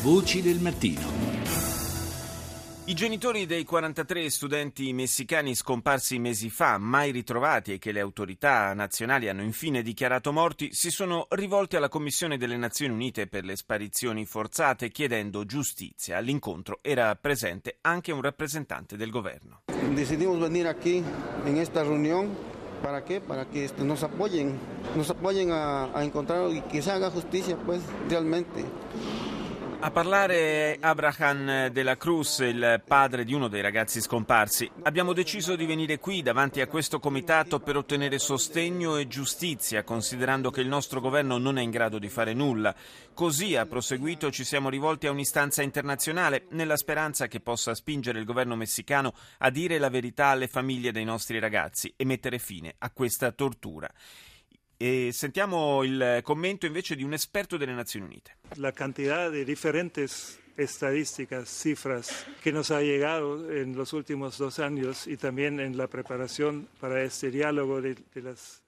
Voci del mattino. I genitori dei 43 studenti messicani scomparsi mesi fa, mai ritrovati e che le autorità nazionali hanno infine dichiarato morti, si sono rivolti alla Commissione delle Nazioni Unite per le sparizioni forzate chiedendo giustizia. All'incontro era presente anche un rappresentante del governo. Decidimos venire qui in questa riunione ¿Para qué? Para que nos apoyen, nos apoyen a, a encontrar y que se haga justicia, pues, realmente. A parlare Abraham de la Cruz, il padre di uno dei ragazzi scomparsi. Abbiamo deciso di venire qui davanti a questo comitato per ottenere sostegno e giustizia, considerando che il nostro governo non è in grado di fare nulla. Così, ha proseguito, ci siamo rivolti a un'istanza internazionale nella speranza che possa spingere il governo messicano a dire la verità alle famiglie dei nostri ragazzi e mettere fine a questa tortura. E sentiamo il commento invece di un esperto delle Nazioni Unite. La quantità di differentes estadísticas, cifras que nos ha llegado en los últimos dos años y también en la preparación para este diálogo de, de las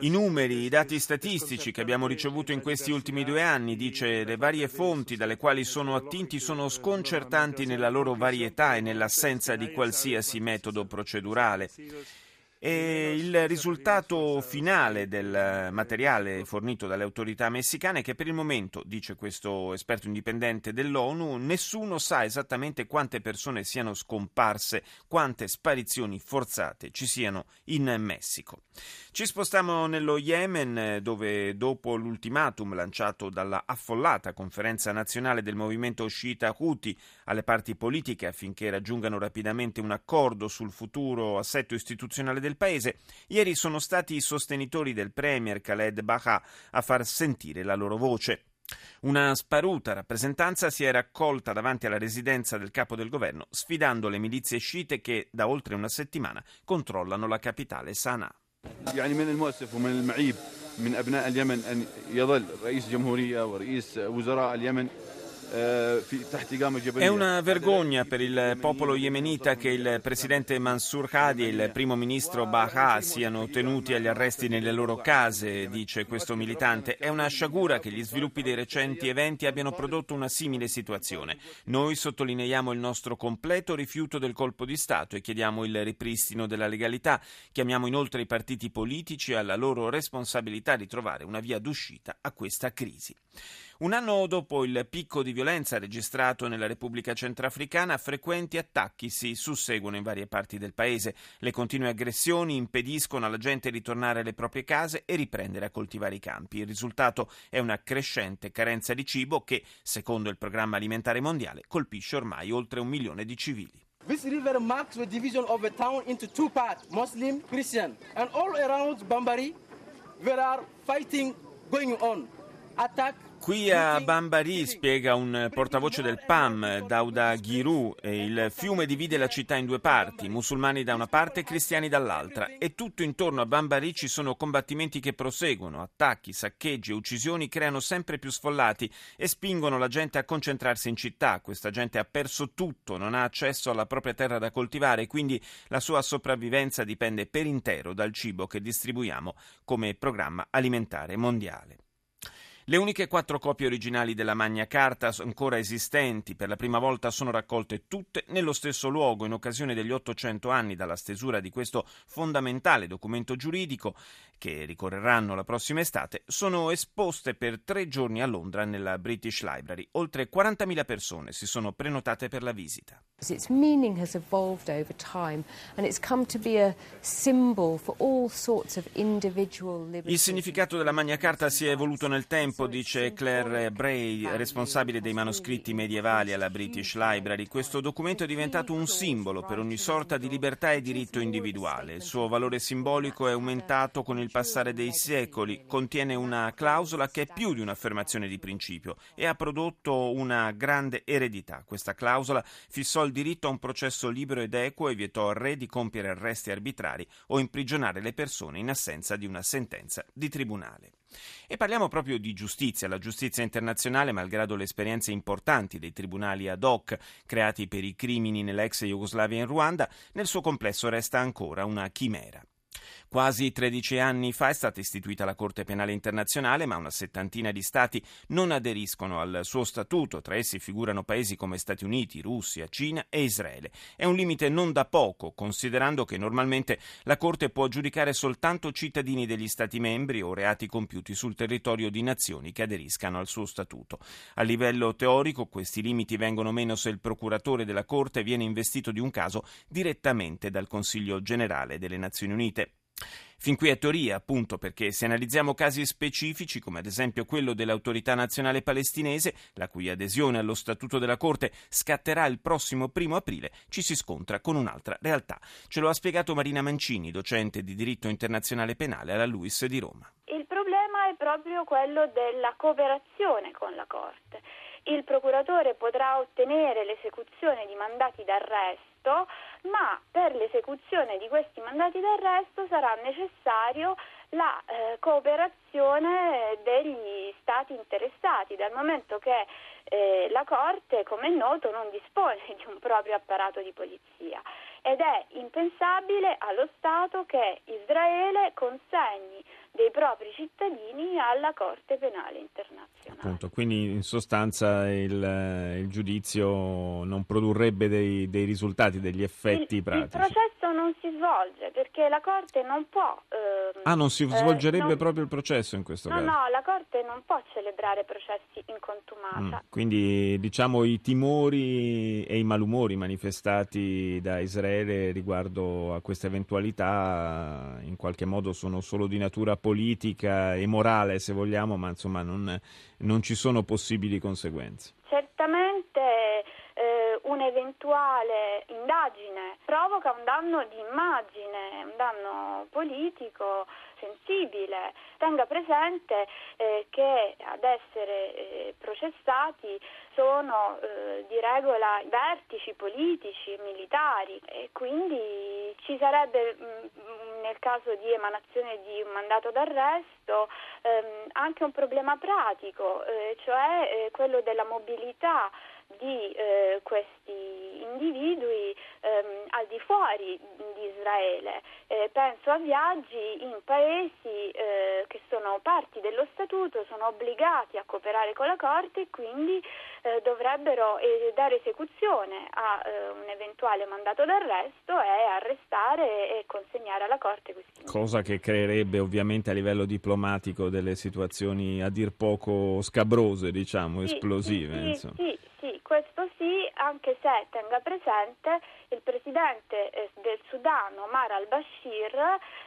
i numeri, i dati statistici che abbiamo ricevuto in questi ultimi due anni, dice, le varie fonti dalle quali sono attinti sono sconcertanti nella loro varietà e nell'assenza di qualsiasi metodo procedurale. E il risultato finale del materiale fornito dalle autorità messicane è che per il momento, dice questo esperto indipendente dell'ONU, nessuno sa esattamente quante persone siano scomparse, quante sparizioni forzate ci siano in Messico. Ci spostiamo nello Yemen, dove dopo l'ultimatum lanciato dalla affollata conferenza nazionale del movimento sciita Houthi alle parti politiche affinché raggiungano rapidamente un accordo sul futuro assetto istituzionale del del paese, ieri sono stati i sostenitori del premier Khaled Baha a far sentire la loro voce. Una sparuta rappresentanza si è raccolta davanti alla residenza del capo del governo, sfidando le milizie sciite che da oltre una settimana controllano la capitale Sana'a. È una vergogna per il popolo yemenita che il presidente Mansour Hadi e il primo ministro Baha siano tenuti agli arresti nelle loro case, dice questo militante. È una sciagura che gli sviluppi dei recenti eventi abbiano prodotto una simile situazione. Noi sottolineiamo il nostro completo rifiuto del colpo di Stato e chiediamo il ripristino della legalità. Chiamiamo inoltre i partiti politici alla loro responsabilità di trovare una via d'uscita a questa crisi. Un anno dopo il picco di violenza registrato nella Repubblica Centrafricana, frequenti attacchi si susseguono in varie parti del paese. Le continue aggressioni impediscono alla gente di tornare alle proprie case e riprendere a coltivare i campi. Il risultato è una crescente carenza di cibo che, secondo il programma alimentare mondiale, colpisce ormai oltre un milione di civili. This river marks the division of the town into two parts, Muslim, Christian, and all around Bambari there are fighting going on. Attack Qui a Bambari, spiega un portavoce del PAM, Dauda Ghiru, il fiume divide la città in due parti, musulmani da una parte e cristiani dall'altra, e tutto intorno a Bambari ci sono combattimenti che proseguono, attacchi, saccheggi uccisioni creano sempre più sfollati e spingono la gente a concentrarsi in città. Questa gente ha perso tutto, non ha accesso alla propria terra da coltivare, quindi la sua sopravvivenza dipende per intero dal cibo che distribuiamo come programma alimentare mondiale. Le uniche quattro copie originali della Magna Carta ancora esistenti per la prima volta sono raccolte tutte nello stesso luogo in occasione degli 800 anni dalla stesura di questo fondamentale documento giuridico che ricorreranno la prossima estate, sono esposte per tre giorni a Londra nella British Library. Oltre 40.000 persone si sono prenotate per la visita. Its meaning has evolved over time and it's come to be a symbol for all sorts of individual liberties. Il significato della Magna Carta si è evoluto nel tempo, dice Claire Bray, responsabile dei manoscritti medievali alla British Library. Questo documento è diventato un simbolo per ogni sorta di libertà e diritto individuale. Il suo valore simbolico è aumentato con il passare dei secoli, contiene una clausola che è più di un'affermazione di principio e ha prodotto una grande eredità. Questa clausola fissò il diritto a un processo libero ed equo e vietò al re di compiere arresti arbitrari o imprigionare le persone in assenza di una sentenza di tribunale. E parliamo proprio di giustizia. La giustizia internazionale, malgrado le esperienze importanti dei tribunali ad hoc creati per i crimini nell'ex Jugoslavia e in Ruanda, nel suo complesso resta ancora una chimera. Quasi 13 anni fa è stata istituita la Corte Penale Internazionale, ma una settantina di Stati non aderiscono al suo statuto. Tra essi figurano paesi come Stati Uniti, Russia, Cina e Israele. È un limite non da poco, considerando che normalmente la Corte può giudicare soltanto cittadini degli Stati membri o reati compiuti sul territorio di nazioni che aderiscano al suo statuto. A livello teorico questi limiti vengono meno se il procuratore della Corte viene investito di un caso direttamente dal Consiglio generale delle Nazioni Unite. Fin qui è teoria, appunto, perché se analizziamo casi specifici, come ad esempio quello dell'autorità nazionale palestinese, la cui adesione allo Statuto della Corte scatterà il prossimo primo aprile, ci si scontra con un'altra realtà. Ce lo ha spiegato Marina Mancini, docente di diritto internazionale penale alla LUIS di Roma. Il problema è proprio quello della cooperazione con la Corte. Il procuratore potrà ottenere l'esecuzione di mandati d'arresto ma per l'esecuzione di questi mandati d'arresto sarà necessario la eh, cooperazione degli stati interessati, dal momento che eh, la Corte, come è noto, non dispone di un proprio apparato di polizia. Ed è impensabile allo Stato che Israele consegni dei propri cittadini alla Corte Penale Internazionale. Appunto, quindi in sostanza il, il giudizio non produrrebbe dei, dei, risultati, degli effetti il, pratici. Il processo non si svolge perché la Corte non può... Ehm, ah, non si svolgerebbe eh, non, proprio il processo in questo no, caso? No, la Corte non può celebrare processi in contumacia. Mm, quindi diciamo i timori e i malumori manifestati da Israele riguardo a questa eventualità in qualche modo sono solo di natura politica politica e morale, se vogliamo, ma insomma non, non ci sono possibili conseguenze. Un'eventuale indagine provoca un danno di immagine, un danno politico sensibile. Tenga presente eh, che ad essere eh, processati sono eh, di regola vertici politici e militari e quindi ci sarebbe mm, nel caso di emanazione di un mandato d'arresto ehm, anche un problema pratico, eh, cioè eh, quello della mobilità di eh, questi individui ehm, al di fuori di Israele. Eh, penso a viaggi in paesi eh, che sono parti dello statuto, sono obbligati a cooperare con la Corte e quindi eh, dovrebbero dare esecuzione a eh, un eventuale mandato d'arresto e arrestare e consegnare alla Corte questi Cosa che creerebbe ovviamente a livello diplomatico delle situazioni a dir poco scabrose, diciamo, sì, esplosive. Sì, sì, sì, anche se tenga presente il presidente eh, del Sudan, Omar al-Bashir,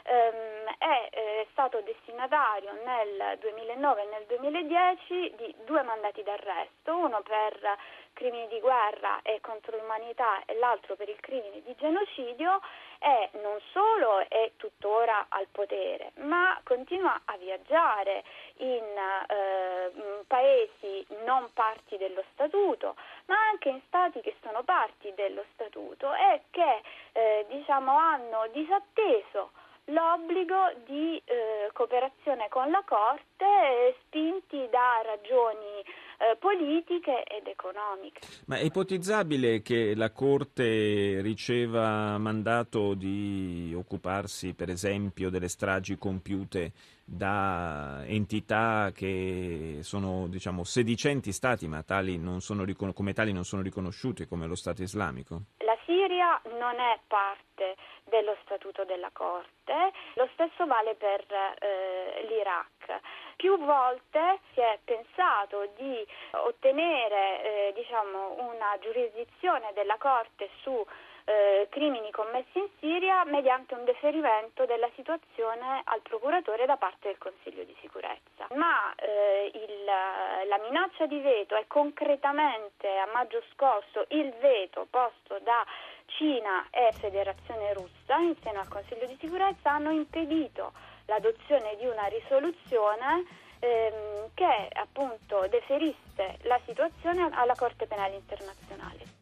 ehm, è eh, stato destinatario nel 2009 e nel 2010 di due mandati d'arresto, uno per crimini di guerra e contro l'umanità e l'altro per il crimine di genocidio e non solo è tuttora al potere, ma continua a viaggiare in eh, paesi non parti dello statuto, ma anche in stati che sono parti dello statuto e che eh, diciamo, hanno disatteso l'obbligo di eh, cooperazione con la Corte eh, spinti da ragioni eh, politiche ed economiche. Ma è ipotizzabile che la Corte riceva mandato di occuparsi, per esempio, delle stragi compiute da entità che sono diciamo, sedicenti stati, ma tali ricon- come tali non sono riconosciuti come lo Stato islamico? La non è parte dello Statuto della Corte, lo stesso vale per eh, l'Iraq. Più volte si è pensato di ottenere eh, diciamo, una giurisdizione della Corte su eh, crimini commessi in Siria mediante un deferimento della situazione al procuratore da parte del Consiglio di sicurezza. Ma eh, il, la minaccia di veto è concretamente a maggio scorso il veto posto da Cina e Federazione Russa in seno al Consiglio di sicurezza hanno impedito l'adozione di una risoluzione ehm, che appunto deferisse la situazione alla Corte Penale Internazionale.